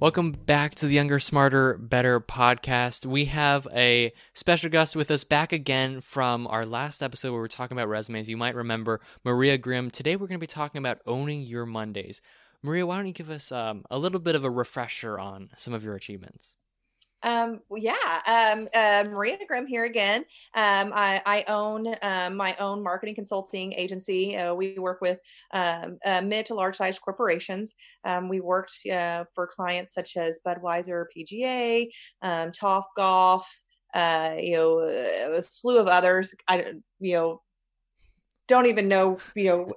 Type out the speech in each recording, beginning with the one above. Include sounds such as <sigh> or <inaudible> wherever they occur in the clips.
Welcome back to the Younger, Smarter, Better podcast. We have a special guest with us back again from our last episode where we are talking about resumes. You might remember Maria Grimm. Today we're going to be talking about owning your Mondays. Maria, why don't you give us um, a little bit of a refresher on some of your achievements? Um, yeah, um, uh, Maria Grimm here again. Um, I, I own um, my own marketing consulting agency. Uh, we work with um, uh, mid to large size corporations. Um, we worked uh, for clients such as Budweiser, PGA, um, Top Golf, uh, you know, a slew of others. I, you know, don't even know you know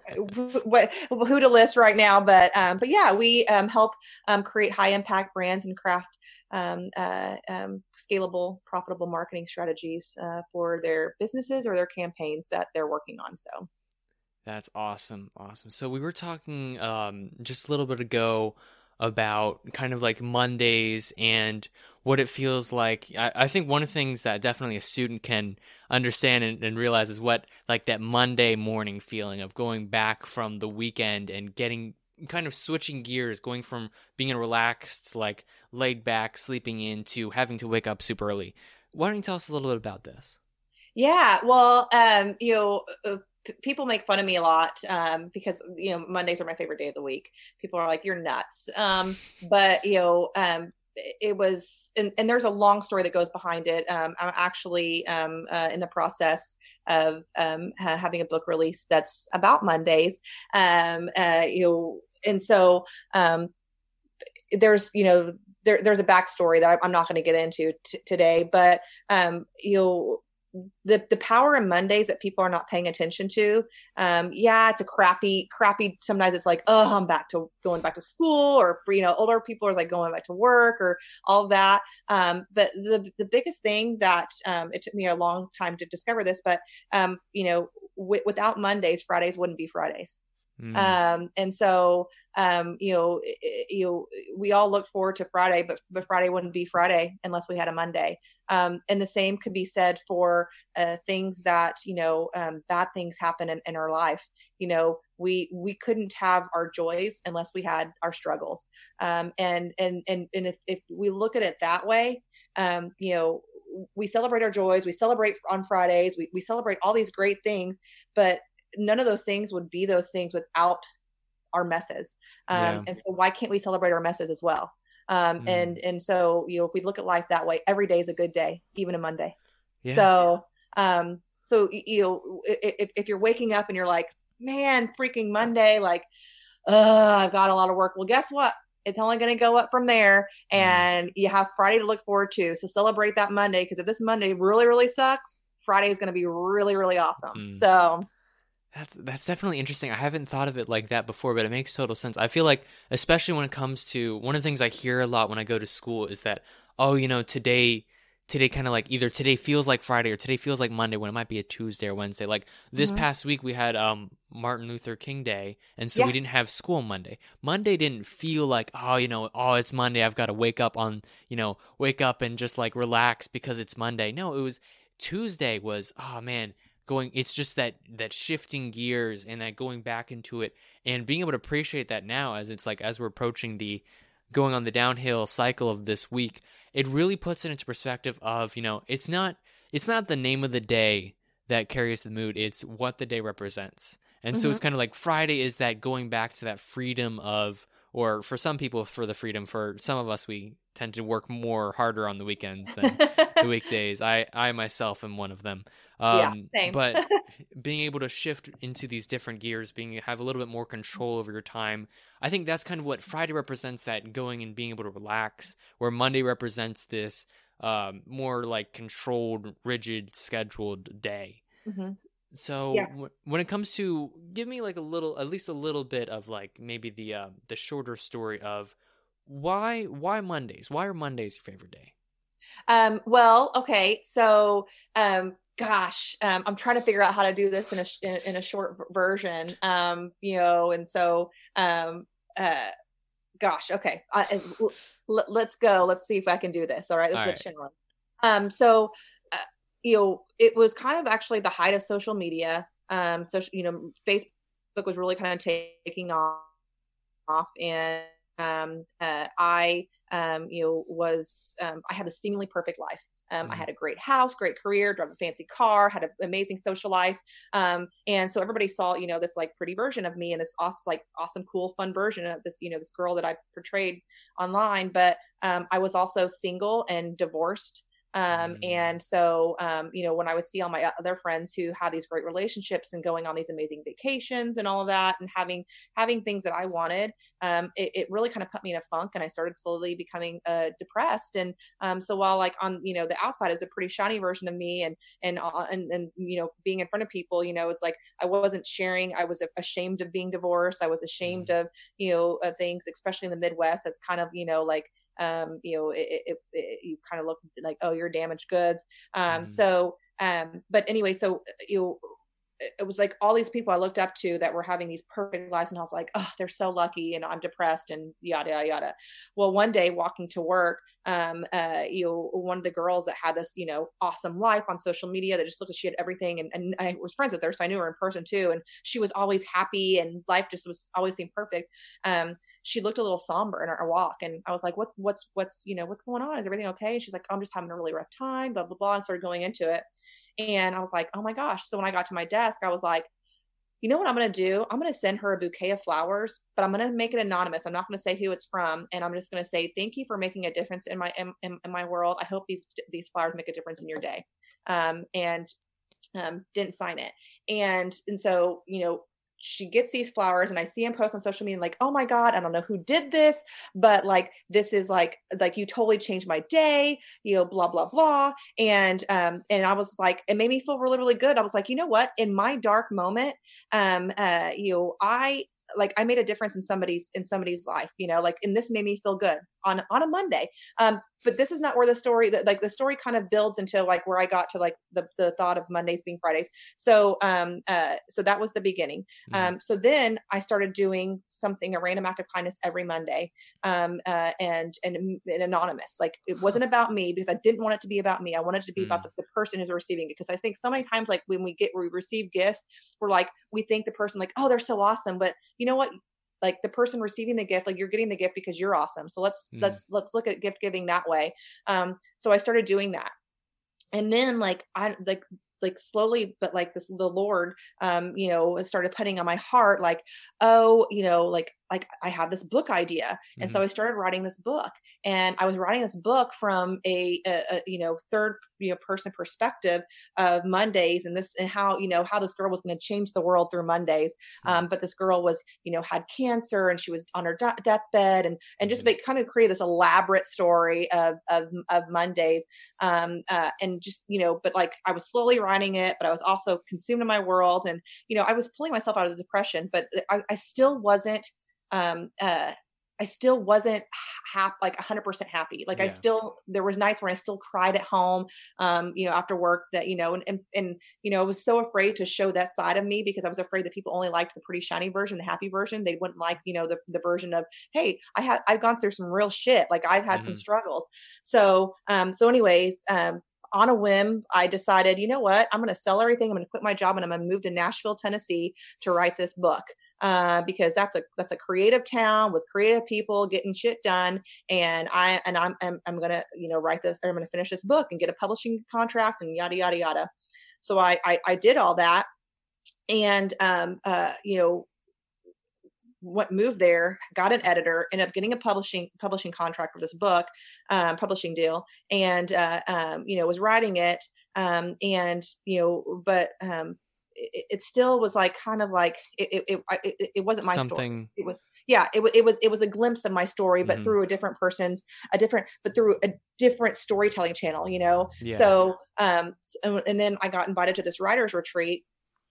what who to list right now but um, but yeah we um, help um, create high impact brands and craft um, uh, um, scalable, profitable marketing strategies uh, for their businesses or their campaigns that they're working on. So that's awesome. Awesome. So we were talking um, just a little bit ago about kind of like Mondays and what it feels like. I, I, think one of the things that definitely a student can understand and, and, realize is what like that Monday morning feeling of going back from the weekend and getting kind of switching gears, going from being relaxed, like laid back, sleeping in to having to wake up super early. Why don't you tell us a little bit about this? Yeah, well, um, you know, uh, people make fun of me a lot um, because you know Mondays are my favorite day of the week. People are like, "You're nuts," um, but you know, um, it was and, and, there's a long story that goes behind it. Um, i'm actually um, uh, in the process of um, ha- having a book release that's about mondays. Um, uh, you know and so um, there's you know there, there's a backstory that i'm not going to get into t- today but um, you know the the power in Mondays that people are not paying attention to. Um, yeah, it's a crappy, crappy. Sometimes it's like, oh, I'm back to going back to school, or you know, older people are like going back to work, or all that. Um, but the the biggest thing that um, it took me a long time to discover this, but um, you know, w- without Mondays, Fridays wouldn't be Fridays. Mm. Um, and so, um, you know, you know, we all look forward to Friday, but but Friday wouldn't be Friday unless we had a Monday. Um, and the same could be said for uh, things that you know, um, bad things happen in, in our life. You know, we we couldn't have our joys unless we had our struggles. Um, and and and and if if we look at it that way, um, you know, we celebrate our joys we celebrate on fridays we, we celebrate all these great things but none of those things would be those things without our messes. Um, yeah. And so why can't we celebrate our messes as well? Um, mm. And and so you know if we look at life that way, every day is a good day, even a Monday. Yeah. So um, so you know if, if you're waking up and you're like, man, freaking Monday, like, uh, I got a lot of work. Well, guess what? It's only going to go up from there, mm. and mm. you have Friday to look forward to. So celebrate that Monday because if this Monday really really sucks, Friday is going to be really really awesome. Mm. So that's that's definitely interesting. I haven't thought of it like that before, but it makes total sense. I feel like, especially when it comes to one of the things I hear a lot when I go to school is that, oh, you know, today, today kind of like either today feels like Friday or today feels like Monday when it might be a Tuesday or Wednesday. Like this mm-hmm. past week we had um Martin Luther King Day, and so yeah. we didn't have school Monday. Monday didn't feel like oh, you know, oh, it's Monday. I've got to wake up on, you know, wake up and just like relax because it's Monday. No, it was Tuesday. Was oh man going it's just that that shifting gears and that going back into it and being able to appreciate that now as it's like as we're approaching the going on the downhill cycle of this week it really puts it into perspective of you know it's not it's not the name of the day that carries the mood it's what the day represents and mm-hmm. so it's mm-hmm. kind of like friday is that going back to that freedom of or for some people for the freedom for some of us we tend to work more harder on the weekends than <laughs> the weekdays i i myself am one of them um, yeah, same. but <laughs> being able to shift into these different gears, being have a little bit more control over your time, I think that's kind of what Friday represents. That going and being able to relax, where Monday represents this um, more like controlled, rigid, scheduled day. Mm-hmm. So yeah. w- when it comes to give me like a little, at least a little bit of like maybe the uh, the shorter story of why why Mondays? Why are Mondays your favorite day? Um, well, okay, so um, gosh, um, I'm trying to figure out how to do this in a in, in a short version. Um, you know, and so um, uh, gosh, okay, I, l- let's go. Let's see if I can do this. All right, this All is right. a challenge. Um, so uh, you know, it was kind of actually the height of social media. Um, so you know, Facebook was really kind of taking off, off and um, uh, I um, you know, was um, I had a seemingly perfect life. Um, I mm-hmm. had a great house, great career, drove a fancy car, had an amazing social life. Um, and so everybody saw, you know, this like pretty version of me and this awesome, like awesome, cool, fun version of this, you know, this girl that I portrayed online. But um, I was also single and divorced. Um, mm. and so, um, you know, when I would see all my other friends who had these great relationships and going on these amazing vacations and all of that, and having having things that I wanted, um, it, it, really kind of put me in a funk, and I started slowly becoming uh, depressed. And um, so, while like on you know the outside is a pretty shiny version of me, and and and and you know being in front of people, you know, it's like I wasn't sharing. I was ashamed of being divorced. I was ashamed mm. of you know uh, things, especially in the Midwest. That's kind of you know like um, you know, it, it, it, you kind of look like, oh, you're damaged goods. Um, mm. So, um, but anyway, so you know, it was like all these people I looked up to that were having these perfect lives, and I was like, oh, they're so lucky, and I'm depressed, and yada yada yada. Well, one day walking to work, um, uh, you know, one of the girls that had this, you know, awesome life on social media that just looked like she had everything, and, and I was friends with her, so I knew her in person too, and she was always happy, and life just was always seemed perfect. Um, she looked a little somber in her walk, and I was like, what, what's, what's, you know, what's going on? Is everything okay? And she's like, I'm just having a really rough time, blah blah blah, and started going into it. And I was like, oh my gosh. So when I got to my desk, I was like, you know what I'm going to do? I'm going to send her a bouquet of flowers, but I'm going to make it anonymous. I'm not going to say who it's from. And I'm just going to say, thank you for making a difference in my, in, in, my world. I hope these, these flowers make a difference in your day. Um, and, um, didn't sign it. And, and so, you know, she gets these flowers and I see him post on social media like, oh my God, I don't know who did this, but like this is like like you totally changed my day, you know, blah, blah, blah. And um, and I was like, it made me feel really, really good. I was like, you know what? In my dark moment, um, uh, you know, I like I made a difference in somebody's in somebody's life, you know, like and this made me feel good on on a Monday. Um, but this is not where the story that like the story kind of builds into like where I got to like the the thought of Mondays being Fridays. So um uh so that was the beginning. Mm-hmm. Um so then I started doing something a random act of kindness every Monday. Um uh and and, and anonymous. Like it wasn't about me because I didn't want it to be about me. I wanted it to be mm-hmm. about mm. the, the person who's receiving it because I think so many times like when we get we receive gifts, we're like we think the person like oh they're so awesome, but you know what like the person receiving the gift like you're getting the gift because you're awesome. So let's mm. let's let's look at gift giving that way. Um so i started doing that. And then like i like like slowly but like this the lord um you know started putting on my heart like oh you know like like I have this book idea, and mm-hmm. so I started writing this book. And I was writing this book from a, a, a, you know third you know person perspective of Mondays and this and how you know how this girl was going to change the world through Mondays. Mm-hmm. Um, but this girl was you know had cancer and she was on her de- deathbed and and just mm-hmm. kind of create this elaborate story of of, of Mondays. Um, uh, and just you know, but like I was slowly writing it, but I was also consumed in my world, and you know I was pulling myself out of depression, but I, I still wasn't um, uh, I still wasn't happy, like 100% happy. Like yeah. I still, there was nights where I still cried at home, um, you know, after work that, you know, and, and, and, you know, I was so afraid to show that side of me because I was afraid that people only liked the pretty shiny version, the happy version. They wouldn't like, you know, the, the version of, Hey, I had, I've gone through some real shit. Like I've had mm-hmm. some struggles. So, um, so anyways, um, on a whim, I decided, you know what, I'm going to sell everything. I'm going to quit my job and I'm going to move to Nashville, Tennessee to write this book. Uh, because that's a that's a creative town with creative people getting shit done. And I and I'm I'm, I'm gonna you know write this. I'm gonna finish this book and get a publishing contract and yada yada yada. So I I, I did all that, and um uh you know what moved there got an editor ended up getting a publishing publishing contract for this book um, publishing deal and uh, um, you know was writing it um, and you know but um, it, it, still was like kind of like it it, it, it wasn't my Something... story it was yeah it, it was it was a glimpse of my story but mm-hmm. through a different person's a different but through a different storytelling channel you know yeah. so um and then i got invited to this writers retreat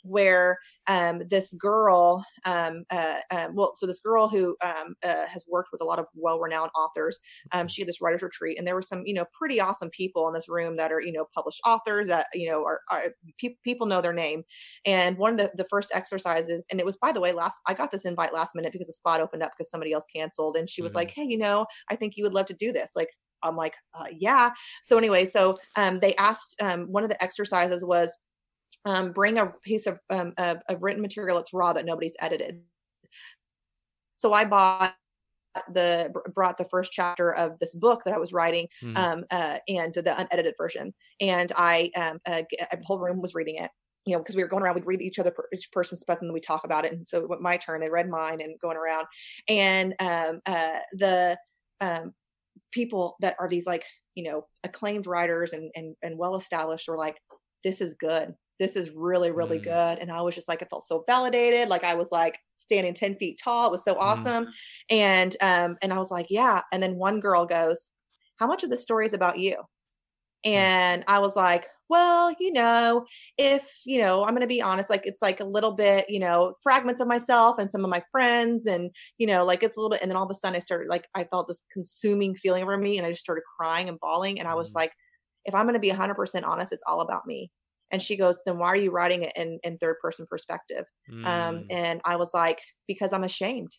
where um, this girl, um, uh, uh, well, so this girl who um, uh, has worked with a lot of well-renowned authors, um, mm-hmm. she had this writers retreat, and there were some, you know, pretty awesome people in this room that are, you know, published authors that, you know, are, are pe- people know their name. And one of the, the first exercises, and it was by the way, last I got this invite last minute because the spot opened up because somebody else canceled, and she was mm-hmm. like, "Hey, you know, I think you would love to do this." Like, I'm like, uh, yeah. So anyway, so um, they asked um, one of the exercises was um, bring a piece of, um, of, of written material that's raw that nobody's edited. So I bought the brought the first chapter of this book that I was writing, mm-hmm. um, uh, and the unedited version, and I um, uh, the whole room was reading it. You know, because we were going around, we'd read each other each person's stuff, and then we talk about it. And so, my turn, they read mine, and going around, and um, uh, the um, people that are these like you know acclaimed writers and and, and well established were like, this is good this is really really mm. good and i was just like i felt so validated like i was like standing 10 feet tall it was so mm. awesome mm. and um and i was like yeah and then one girl goes how much of the story is about you mm. and i was like well you know if you know i'm going to be honest like it's like a little bit you know fragments of myself and some of my friends and you know like it's a little bit and then all of a sudden i started like i felt this consuming feeling over me and i just started crying and bawling and i was mm. like if i'm going to be 100% honest it's all about me and she goes then why are you writing it in, in third person perspective um, mm. um, and i was like because i'm ashamed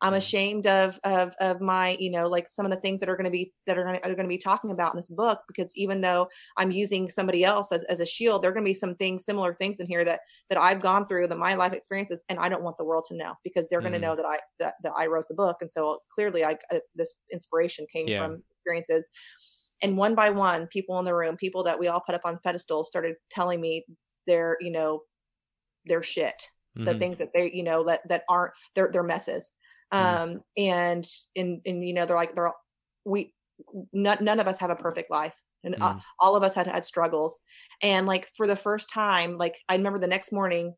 i'm mm. ashamed of of of my you know like some of the things that are going to be that are going to be talking about in this book because even though i'm using somebody else as, as a shield there are going to be some things similar things in here that that i've gone through that my life experiences and i don't want the world to know because they're going to mm. know that i that, that i wrote the book and so clearly i uh, this inspiration came yeah. from experiences and one by one people in the room people that we all put up on pedestals started telling me their you know their shit mm-hmm. the things that they you know that that aren't their their messes mm-hmm. um and and and you know they're like they're we none, none of us have a perfect life and mm-hmm. all of us had had struggles and like for the first time like i remember the next morning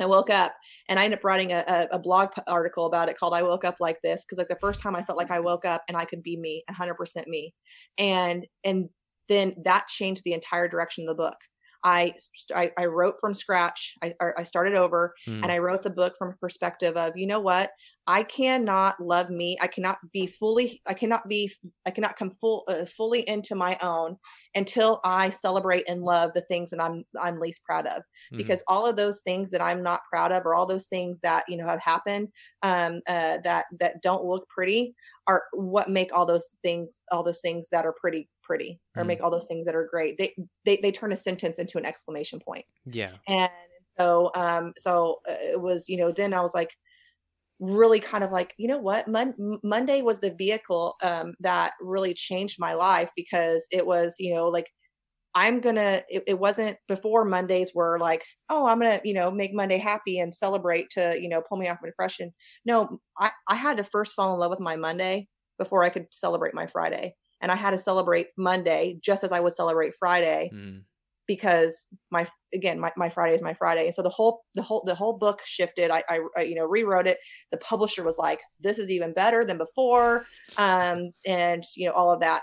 I woke up and I ended up writing a, a blog article about it called I Woke Up Like This because like the first time I felt like I woke up and I could be me, 100% me. And and then that changed the entire direction of the book. I, I, I wrote from scratch. I, I started over mm. and I wrote the book from a perspective of, you know what? I cannot love me. I cannot be fully, I cannot be, I cannot come full, uh, fully into my own until I celebrate and love the things that I'm, I'm least proud of. Mm. Because all of those things that I'm not proud of, or all those things that, you know, have happened, um, uh, that, that don't look pretty are what make all those things, all those things that are pretty pretty or mm. make all those things that are great. They, they they turn a sentence into an exclamation point. Yeah. And so um so uh, it was you know then i was like really kind of like you know what? Mon- monday was the vehicle um that really changed my life because it was you know like i'm gonna it, it wasn't before mondays were like oh i'm gonna you know make monday happy and celebrate to you know pull me off my depression. No i i had to first fall in love with my monday before i could celebrate my friday and I had to celebrate Monday just as I would celebrate Friday mm. because my again my, my Friday is my Friday and so the whole the whole the whole book shifted I, I, I you know rewrote it the publisher was like this is even better than before um and you know all of that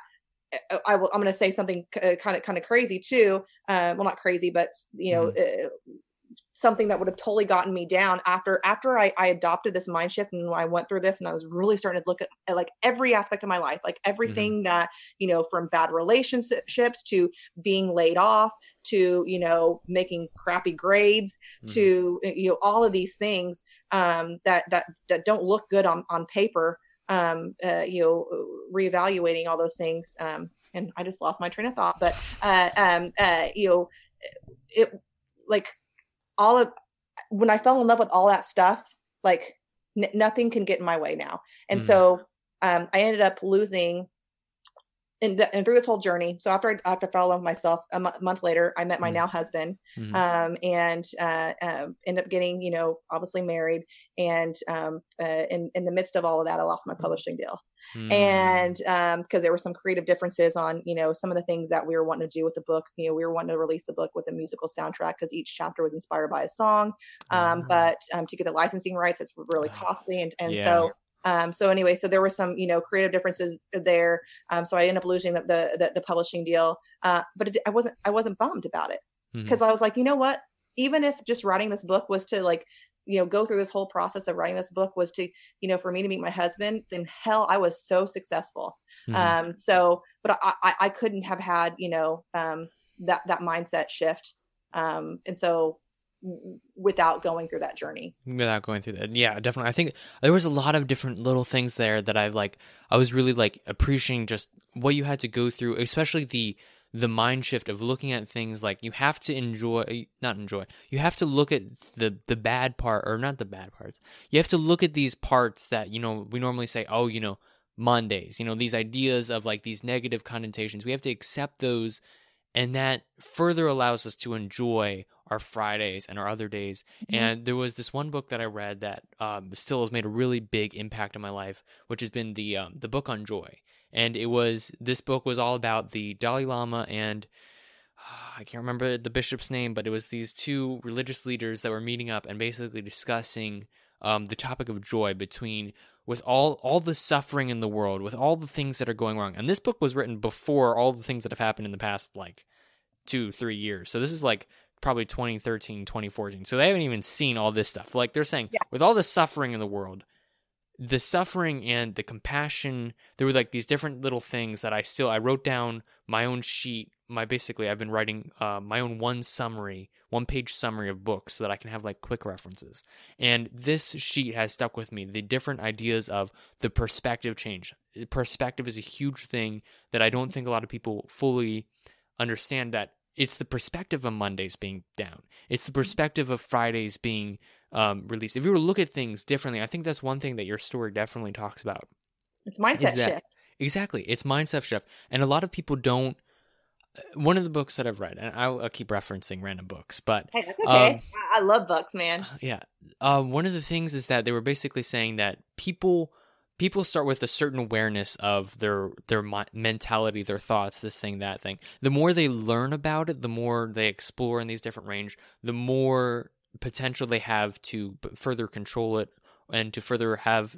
I will, I'm going to say something kind of kind of crazy too. Uh, well, not crazy, but you know, mm. uh, something that would have totally gotten me down after after I, I adopted this mind shift and I went through this and I was really starting to look at, at like every aspect of my life, like mm-hmm. everything mm-hmm. that, you know, from bad relationships to being laid off to, you know, making crappy grades mm-hmm. to, you know, all of these things um, that, that, that don't look good on, on paper, um, uh, you know, reevaluating all those things. Um, and I just lost my train of thought, but, uh, um, uh, you know, it like all of when I fell in love with all that stuff, like n- nothing can get in my way now. And mm. so um, I ended up losing and, th- and, through this whole journey. So after I, after I fell in love with myself, a m- month later, I met my mm. now husband, mm. um, and uh, uh, ended up getting, you know, obviously married. And um, uh, in in the midst of all of that, I lost my mm. publishing deal mm. and um because there were some creative differences on you know some of the things that we were wanting to do with the book you know we were wanting to release the book with a musical soundtrack because each chapter was inspired by a song um mm. but um to get the licensing rights it's really costly and and yeah. so um, so anyway, so there were some, you know, creative differences there. Um, so I ended up losing the the, the publishing deal, uh, but it, I wasn't I wasn't bummed about it because mm-hmm. I was like, you know what? Even if just writing this book was to like you know go through this whole process of writing this book was to you know for me to meet my husband then hell i was so successful. Mm-hmm. um so but I, I couldn't have had you know um that that mindset shift um and so without going through that journey. Without going through that yeah definitely. I think there was a lot of different little things there that i like i was really like appreciating just what you had to go through especially the the mind shift of looking at things like you have to enjoy not enjoy you have to look at the the bad part or not the bad parts. You have to look at these parts that you know we normally say oh you know mondays you know these ideas of like these negative connotations. We have to accept those and that further allows us to enjoy our fridays and our other days. Mm-hmm. and there was this one book that i read that um, still has made a really big impact on my life which has been the um, the book on joy and it was this book was all about the Dalai Lama and I can't remember the bishop's name, but it was these two religious leaders that were meeting up and basically discussing um, the topic of joy between with all all the suffering in the world, with all the things that are going wrong. And this book was written before all the things that have happened in the past like two, three years. So this is like probably 2013, 2014. So they haven't even seen all this stuff. Like they're saying, yeah. with all the suffering in the world, the suffering and the compassion there were like these different little things that i still i wrote down my own sheet my basically i've been writing uh, my own one summary one page summary of books so that i can have like quick references. And this sheet has stuck with me the different ideas of the perspective change. Perspective is a huge thing that i don't think a lot of people fully understand that it's the perspective of mondays being down it's the perspective of fridays being um, released. If you were to look at things differently, I think that's one thing that your story definitely talks about. It's mindset that, shift. Exactly, it's mindset shift, and a lot of people don't. Uh, one of the books that I've read, and I'll, I'll keep referencing random books, but hey, that's okay. Um, I love books, man. Uh, yeah, uh, one of the things is that they were basically saying that people people start with a certain awareness of their their mentality, their thoughts, this thing, that thing. The more they learn about it, the more they explore in these different range, the more potential they have to further control it and to further have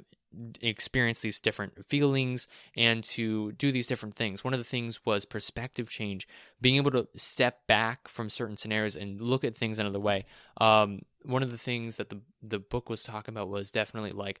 experience these different feelings and to do these different things. One of the things was perspective change, being able to step back from certain scenarios and look at things another way. Um, one of the things that the the book was talking about was definitely like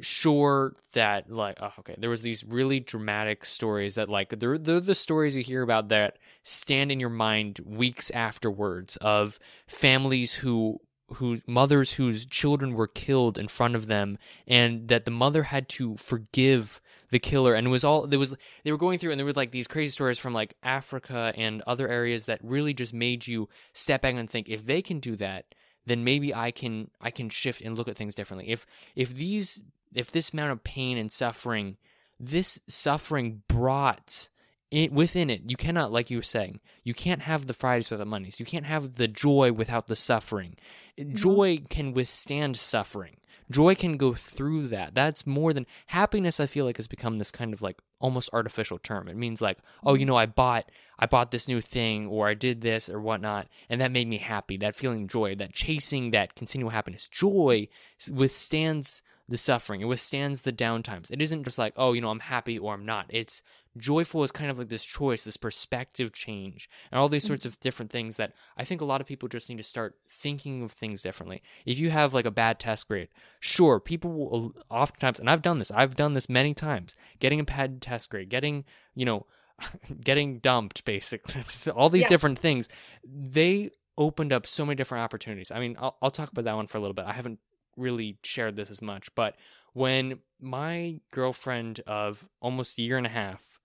sure that like oh, okay there was these really dramatic stories that like they're, they're the stories you hear about that stand in your mind weeks afterwards of families who whose mothers whose children were killed in front of them and that the mother had to forgive the killer. And it was all there was they were going through and there were like these crazy stories from like Africa and other areas that really just made you step back and think if they can do that then maybe I can I can shift and look at things differently. If if these if this amount of pain and suffering this suffering brought it, within it, you cannot, like you were saying, you can't have the Fridays without Mondays. You can't have the joy without the suffering. Mm-hmm. Joy can withstand suffering. Joy can go through that. That's more than happiness. I feel like has become this kind of like almost artificial term. It means like, oh, you mm-hmm. know, I bought, I bought this new thing, or I did this, or whatnot, and that made me happy. That feeling joy, that chasing that continual happiness. Joy withstands the suffering. It withstands the downtimes. It isn't just like, oh, you know, I'm happy or I'm not. It's joyful is kind of like this choice, this perspective change, and all these mm. sorts of different things that I think a lot of people just need to start thinking of things differently. If you have like a bad test grade, sure, people will oftentimes, and I've done this, I've done this many times, getting a bad test grade, getting, you know, <laughs> getting dumped, basically, <laughs> all these yeah. different things, they opened up so many different opportunities. I mean, I'll, I'll talk about that one for a little bit. I haven't really shared this as much, but when my girlfriend of almost a year and a half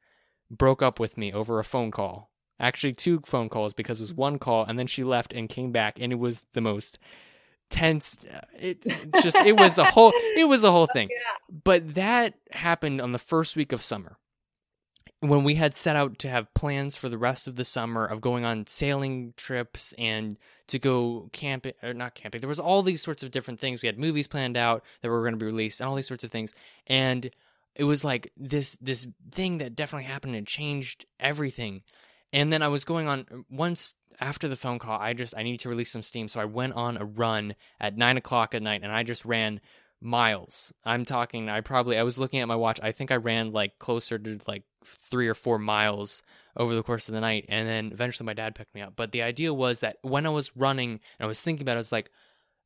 broke up with me over a phone call. Actually, two phone calls because it was one call and then she left and came back and it was the most tense uh, it just it was a whole it was a whole thing. <laughs> Yeah. But that happened on the first week of summer. When we had set out to have plans for the rest of the summer of going on sailing trips and to go camping or not camping. There was all these sorts of different things. We had movies planned out that were going to be released and all these sorts of things. And it was like this this thing that definitely happened and changed everything. And then I was going on once after the phone call. I just I needed to release some steam, so I went on a run at nine o'clock at night, and I just ran miles. I'm talking. I probably I was looking at my watch. I think I ran like closer to like three or four miles over the course of the night, and then eventually my dad picked me up. But the idea was that when I was running and I was thinking about it, I was like,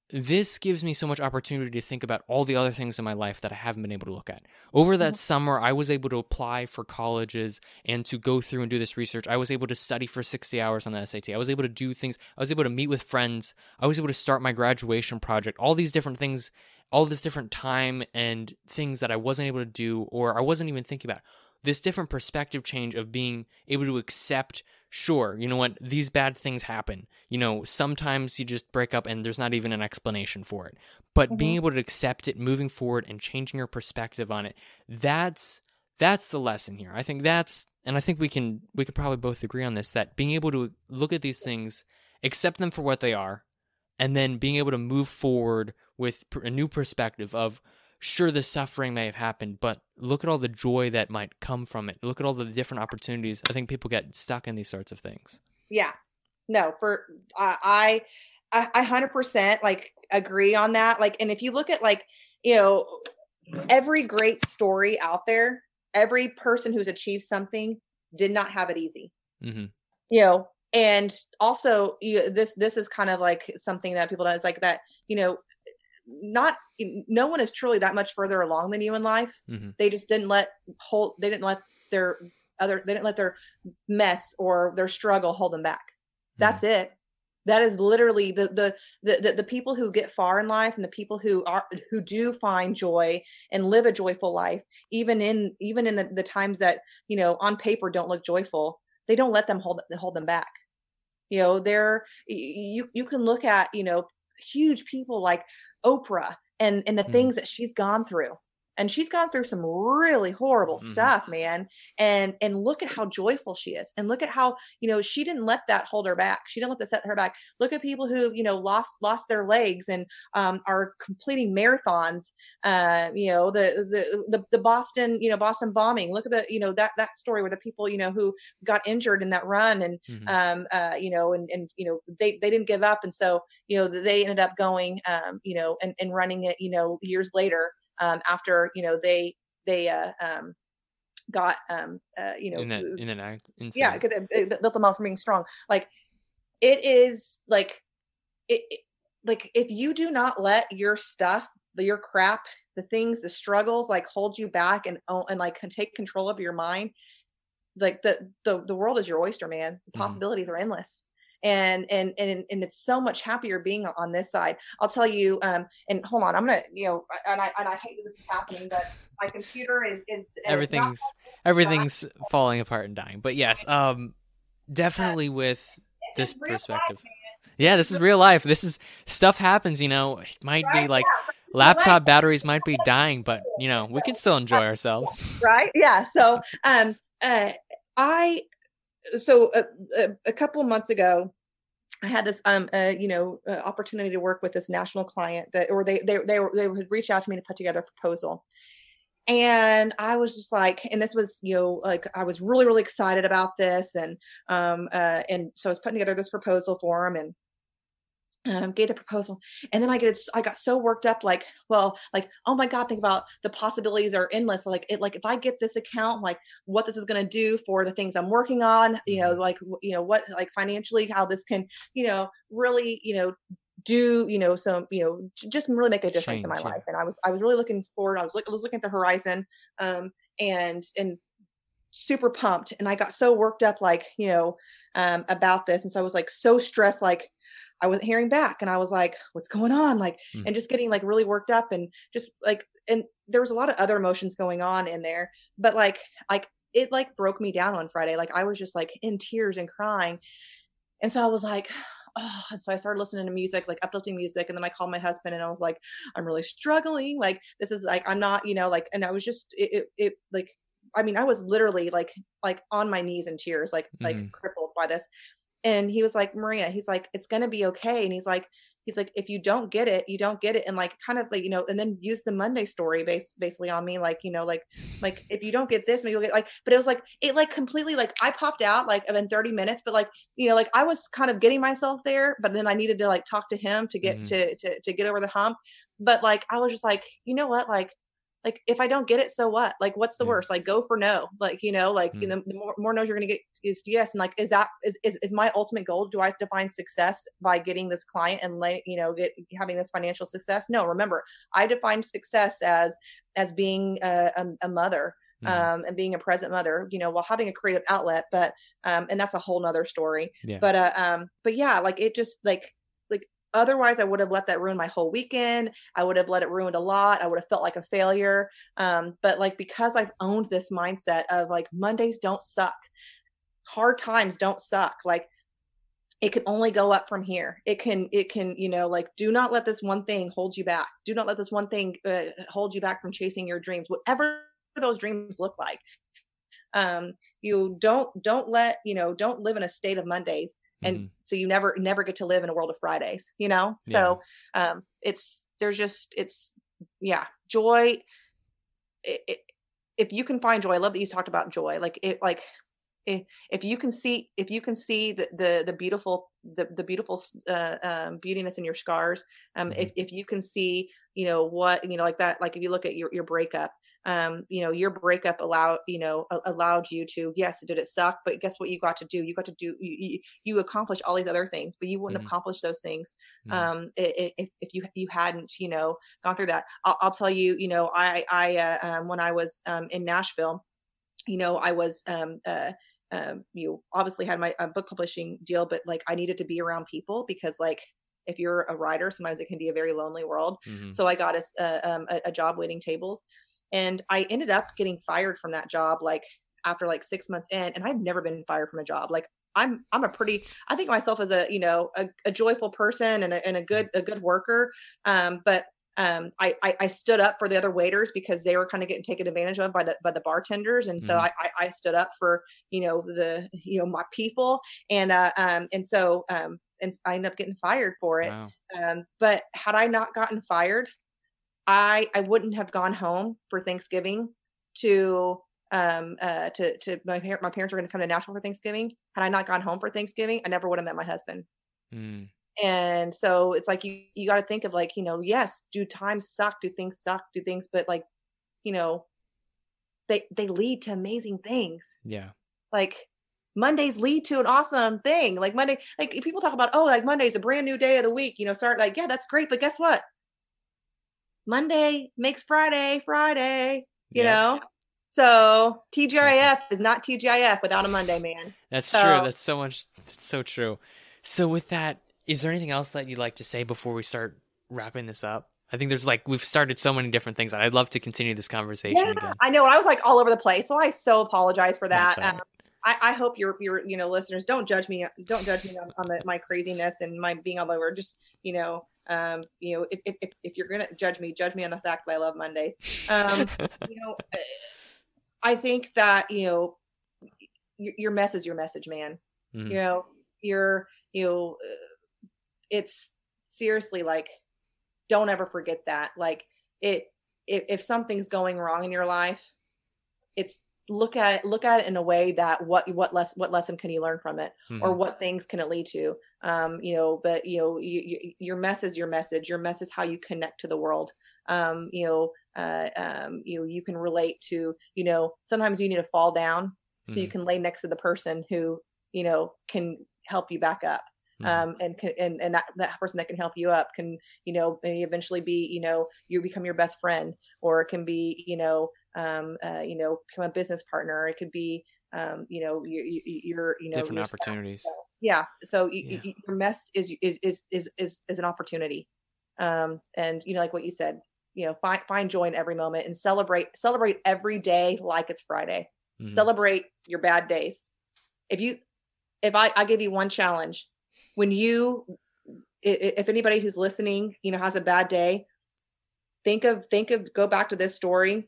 this gives me so much opportunity to think about all the other things in my life that I haven't been able to look at. Over that mm-hmm. summer, I was able to apply for colleges and to go through and do this research. I was able to study for 60 hours on the SAT. I was able to do things. I was able to meet with friends. I was able to start my graduation project. All these different things, all this different time and things that I wasn't able to do or I wasn't even thinking about. This different perspective change of being able to accept sure, you know what, these bad things happen. You know, sometimes you just break up and there's not even an explanation for it. But mm-hmm. being able to accept it, moving forward and changing your perspective on it, that's that's the lesson here. I think that's and I think we can we could probably both agree on this that being able to look at these things, accept them for what they are, and then being able to move forward with a new perspective of sure the suffering may have happened but look at all the joy that might come from it. Look at all the different opportunities. I think people get stuck in these sorts of things. Yeah. No for i i i 100% like agree on that. Like and if you look at like you know every great story out there every person who's achieved something did not have it easy. Mm-hmm. you know and also you, this this is kind of like something that people don't like that you know not no one is truly that much further along than you in life mm-hmm. they just didn't let hold they didn't let their other they didn't let their mess or their struggle hold them back that's mm-hmm. it that is literally the, the the the the people who get far in life and the people who are who do find joy and live a joyful life even in even in the, the times that you know on paper don't look joyful they don't let them hold hold them back you know they're you you can look at you know huge people like oprah and and the mm. things that she's gone through and she's gone through some really horrible mm-hmm. stuff man and and look at how joyful she is and look at how you know she didn't let that hold her back she didn't let that set her back look at people who you know lost lost their legs and um, are completing marathons uh, you know the, the the the boston you know boston bombing look at the you know that that story where the people you know who got injured in that run and mm-hmm. um uh you know and and you know they they didn't give up and so you know they ended up going um you know and, and running it you know years later um, after you know they they uh, um, got um, uh, you know in that in an act yeah it, it built them up from being strong like it is like it, it like if you do not let your stuff your crap the things the struggles like hold you back and and like can take control of your mind like the the, the world is your oyster man the mm-hmm. possibilities mm-hmm. are endless and and and and it's so much happier being on this side. I'll tell you. Um, and hold on, I'm gonna you know, and I and I hate that this is happening, but my computer is is, everything's <laughs> everything's falling apart and dying. But yes, um, definitely with this perspective. Life, yeah, this is real life. This is stuff happens. You know, it might right? be like. Yeah. Laptop batteries might be dying, but you know we can still enjoy <laughs> ourselves. Right? Yeah. So, um, uh, I so a, a, a couple months ago, I had this, um, uh, you know, uh, opportunity to work with this national client that, or they, they, they, were, they would reach out to me to put together a proposal. And I was just like, and this was, you know, like I was really, really excited about this. And, um, uh, and so I was putting together this proposal for him and, um, gave the proposal and then i get i got so worked up like well like oh my god think about the possibilities are endless like it like if i get this account like what this is going to do for the things i'm working on you know mm-hmm. like you know what like financially how this can you know really you know do you know some you know just really make a difference Change, in my yeah. life and i was i was really looking forward i was, look, I was looking at the horizon um and and super pumped and i got so worked up like you know um about this and so i was like so stressed like I wasn't hearing back. And I was like, what's going on? Like, mm. and just getting like really worked up and just like, and there was a lot of other emotions going on in there, but like, like it like broke me down on Friday. Like I was just like in tears and crying. And so I was like, oh, and so I started listening to music, like uplifting music. And then I called my husband and I was like, I'm really struggling. Like, this is like, I'm not, you know, like, and I was just, it, it, it like, I mean, I was literally like, like on my knees in tears, like, mm like mm-hmm. crippled by this and he was like maria he's like it's gonna be okay and he's like he's like if you don't get it you don't get it and like kind of like you know and then use the monday story base basically on me like you know like like if you don't get this maybe you'll get like but it was like it like completely like i popped out like in 30 minutes but like you know like i was kind of getting myself there but then i needed to like talk to him to get mm-hmm. to, to to get over the hump but like i was just like you know what like like if I don't get it, so what? Like what's the yeah. worst? Like go for no. Like, you know, like mm. you know, the more, more no's you're gonna get is yes. And like is that is, is is my ultimate goal? Do I define success by getting this client and like, you know, get having this financial success? No, remember, I define success as as being a, a, a mother. Mm. Um, and being a present mother, you know, while having a creative outlet, but um, and that's a whole nother story. Yeah. But uh, um, but yeah, like it just like like otherwise i would have let that ruin my whole weekend. I would have let it ruined a lot. I would have felt like a failure. Um, but like because i've owned this mindset of like mondays don't suck hard times don't suck like it can only go up from here. It can it can you know like do not let this one thing hold you back. Do not let this one thing uh, hold you back from chasing your dreams whatever those dreams look like. Um you don't don't let you know don't live in a state of mondays and mm-hmm. so you never never get to live in a world of fridays you know yeah. so um it's there's just it's yeah joy it, it, if you can find joy i love that you talked about joy like it like if, if you can see if you can see the the, the beautiful the, the beautiful uh, um, beautiness in your scars um, mm-hmm. if, if you can see you know what you know like that like if you look at your, your breakup um, you know your breakup allowed you know allowed you to yes did it suck but guess what you got to do you got to do you, you accomplished all these other things but you wouldn't mm-hmm. accomplish those things mm-hmm. um, if, if you you hadn't you know gone through that i'll, I'll tell you you know i i uh, um, when i was um, in nashville you know i was um, uh, um, you obviously had my uh, book publishing deal, but like I needed to be around people because like if you're a writer, sometimes it can be a very lonely world. Mm-hmm. So I got a, a, um, a, job waiting tables, and I ended up getting fired from that job like after like six months in, and I've never been fired from a job. Like I'm I'm a pretty I think myself as a you know a, a joyful person and a, and a good a good worker. Um, but um, I, I, I stood up for the other waiters because they were kind of getting taken advantage of by the by the bartenders, and so mm. I, I stood up for you know the you know my people, and uh, um, and so um, and I ended up getting fired for it. Wow. Um, but had I not gotten fired, I I wouldn't have gone home for Thanksgiving to um uh to to my my parents were going to come to Nashville for Thanksgiving. Had I not gone home for Thanksgiving, I never would have met my husband. Mm and so it's like you you got to think of like you know yes do times suck do things suck do things but like you know they they lead to amazing things. Yeah. Like mondays lead to an awesome thing. Like monday like people talk about oh like monday's a brand new day of the week you know start like yeah that's great but guess what monday makes friday friday you yeah. know so TGIF is not TGIF without a Monday, man. That's so, true. That's so much. That's so true. So with that, is there anything else that you'd like to say before we start wrapping this up? I think there's like we've started so many different things. I'd love to continue this conversation yeah, again. I know I was like all over the place, so I so apologize for that. Um, I, I, hope your your you know listeners don't judge me don't judge me on, on the, my craziness and my being all over. Just you know um, you know if, if if you're gonna judge me, judge me on the fact that I love Mondays. Um, <laughs> you know, I think that you know your, your mess is your message, man. Mm-hmm. You know, you're you know. It's seriously like don't ever forget that like it if, if something's going wrong in your life it's look at it look at it in a way that what what less what lesson can you learn from it mm-hmm. or what things can it lead to um you know but you know you, you, your mess is your message your mess is how you connect to the world um you know uh um you know you can relate to you know sometimes you need to fall down so mm-hmm. you can lay next to the person who you know can help you back up Mm-hmm. um, and and and that that person that can help you up can you know maybe eventually be you know you become your best friend or it can be you know um, uh, you know become a business partner. It could be um, you know your your you know different opportunities. so, yeah so yeah. You, your mess is is is is is an opportunity. Um, and you know like what you said you know find find joy in every moment and celebrate celebrate every day like it's friday. Mm-hmm. celebrate your bad days. If you if I, I give you one challenge when you if anybody who's listening you know has a bad day think of think of go back to this story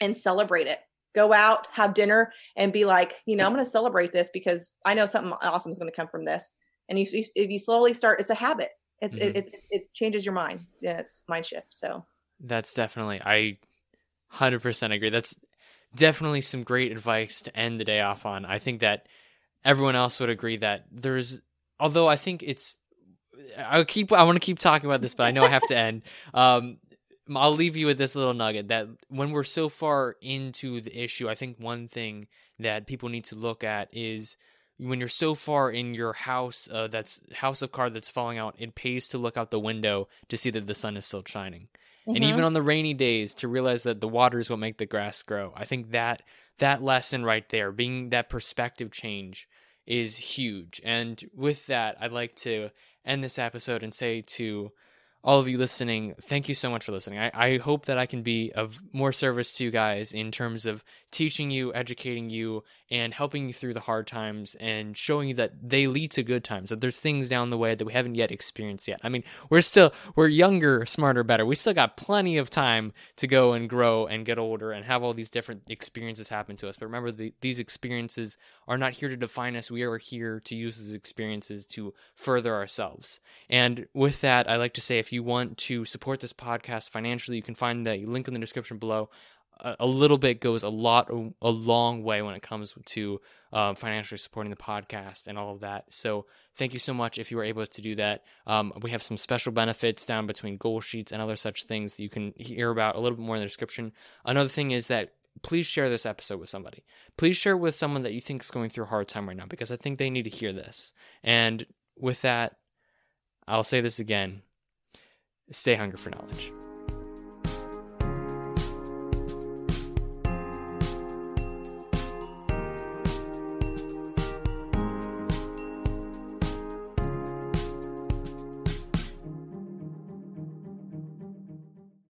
and celebrate it. Go out have dinner and be like you know i'm going to celebrate this because i know something awesome is going to come from this. And you if you slowly start it's a habit. It's mm-hmm. it, it, it changes your mind. Yeah it's mind shift so. That's definitely i 100% agree. That's definitely some great advice to end the day off on. I think that everyone else would agree that there's although I think it's I keep I want to keep talking about this, but I know I have to <laughs> end. Um, I'll leave you with this little nugget that when we're so far into the issue, I think one thing that people need to look at is when you're so far in your house uh, that's house of card that's falling out, it pays to look out the window to see that the sun is still shining. Mm-hmm. And even on the rainy days to realize that the water is what make the grass grow. I think that that lesson right there, being that perspective change is huge. And with that, I'd like to end this episode and say to all of you listening, thank you so much for listening. I, I hope that I can be of more service to you guys in terms of teaching you, educating you, and helping you through the hard times and showing you that they lead to good times, that there's things down the way that we haven't yet experienced yet. I mean, we're still, we're younger, smarter, better. We still got plenty of time to go and grow and get older and have all these different experiences happen to us. But remember, the, these experiences are not here to define us. We are here to use those experiences to further ourselves. And with that, I'd like to say if you want to support this podcast financially, you can find the link in the description below a little bit goes a lot a long way when it comes to uh, financially supporting the podcast and all of that. So thank you so much if you were able to do that. Um, we have some special benefits down between goal sheets and other such things that you can hear about a little bit more in the description. Another thing is that please share this episode with somebody. Please share with someone that you think is going through a hard time right now because i think they need to hear this. And with that i'll say this again. Stay hungry for knowledge